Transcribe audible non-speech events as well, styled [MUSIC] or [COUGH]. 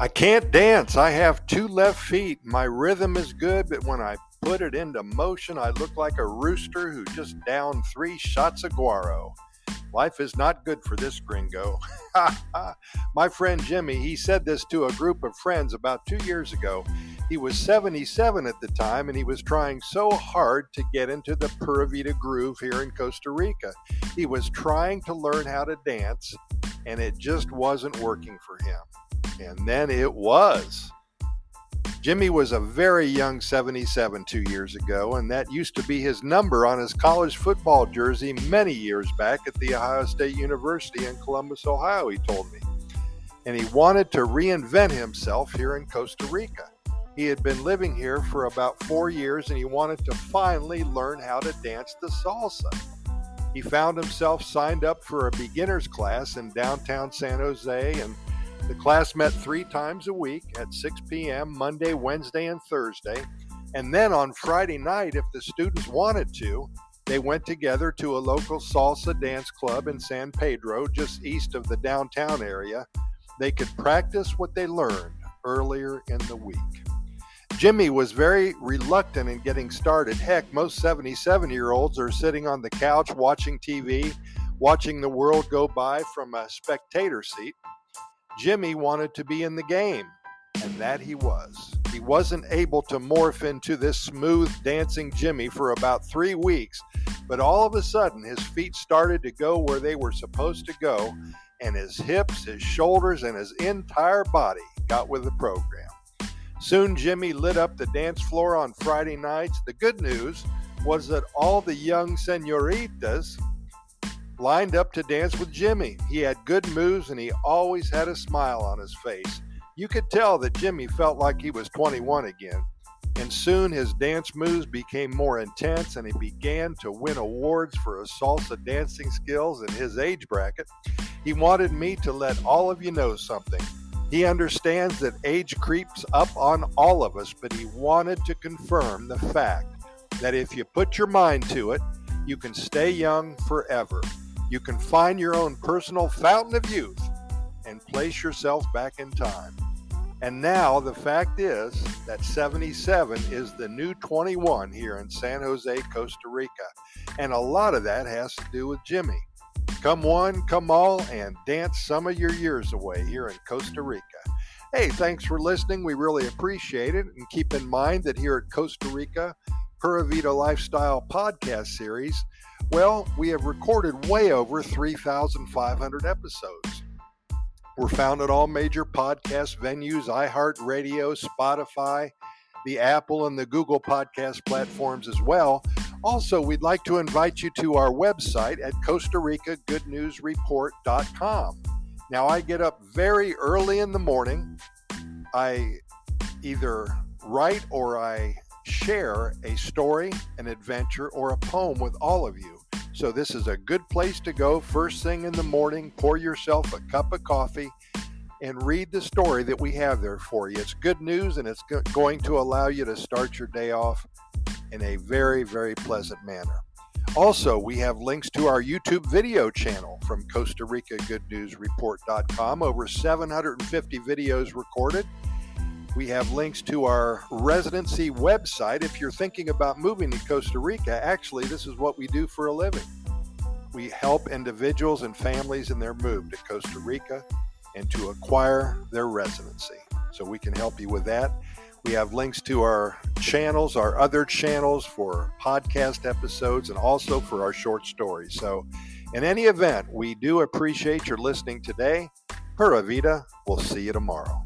I can't dance. I have two left feet. My rhythm is good, but when I put it into motion, I look like a rooster who just downed three shots of guaro. Life is not good for this gringo. [LAUGHS] My friend Jimmy, he said this to a group of friends about two years ago. He was 77 at the time and he was trying so hard to get into the Pura Vida groove here in Costa Rica. He was trying to learn how to dance and it just wasn't working for him. And then it was. Jimmy was a very young 77 two years ago, and that used to be his number on his college football jersey many years back at The Ohio State University in Columbus, Ohio, he told me. And he wanted to reinvent himself here in Costa Rica. He had been living here for about four years and he wanted to finally learn how to dance the salsa. He found himself signed up for a beginner's class in downtown San Jose and the class met three times a week at 6 p.m. Monday, Wednesday, and Thursday. And then on Friday night, if the students wanted to, they went together to a local salsa dance club in San Pedro, just east of the downtown area. They could practice what they learned earlier in the week. Jimmy was very reluctant in getting started. Heck, most 77 year olds are sitting on the couch watching TV, watching the world go by from a spectator seat. Jimmy wanted to be in the game, and that he was. He wasn't able to morph into this smooth dancing Jimmy for about three weeks, but all of a sudden his feet started to go where they were supposed to go, and his hips, his shoulders, and his entire body got with the program. Soon Jimmy lit up the dance floor on Friday nights. The good news was that all the young senoritas lined up to dance with Jimmy. He had good moves and he always had a smile on his face. You could tell that Jimmy felt like he was 21 again. And soon his dance moves became more intense and he began to win awards for his salsa dancing skills in his age bracket. He wanted me to let all of you know something. He understands that age creeps up on all of us, but he wanted to confirm the fact that if you put your mind to it, you can stay young forever. You can find your own personal fountain of youth and place yourself back in time. And now the fact is that 77 is the new 21 here in San Jose, Costa Rica. And a lot of that has to do with Jimmy. Come one, come all, and dance some of your years away here in Costa Rica. Hey, thanks for listening. We really appreciate it. And keep in mind that here at Costa Rica, Pura Vida Lifestyle podcast series, well, we have recorded way over 3,500 episodes. We're found at all major podcast venues, iHeartRadio, Spotify, the Apple and the Google podcast platforms as well. Also, we'd like to invite you to our website at Costa Rica Good News Report.com. Now, I get up very early in the morning. I either write or I share a story, an adventure, or a poem with all of you. So, this is a good place to go first thing in the morning. Pour yourself a cup of coffee and read the story that we have there for you. It's good news and it's going to allow you to start your day off in a very, very pleasant manner. Also, we have links to our YouTube video channel from Costa Rica Good News Report.com. Over 750 videos recorded we have links to our residency website. If you're thinking about moving to Costa Rica, actually, this is what we do for a living. We help individuals and families in their move to Costa Rica and to acquire their residency. So we can help you with that. We have links to our channels, our other channels for podcast episodes, and also for our short stories. So, in any event, we do appreciate your listening today. Pura Vida, we'll see you tomorrow.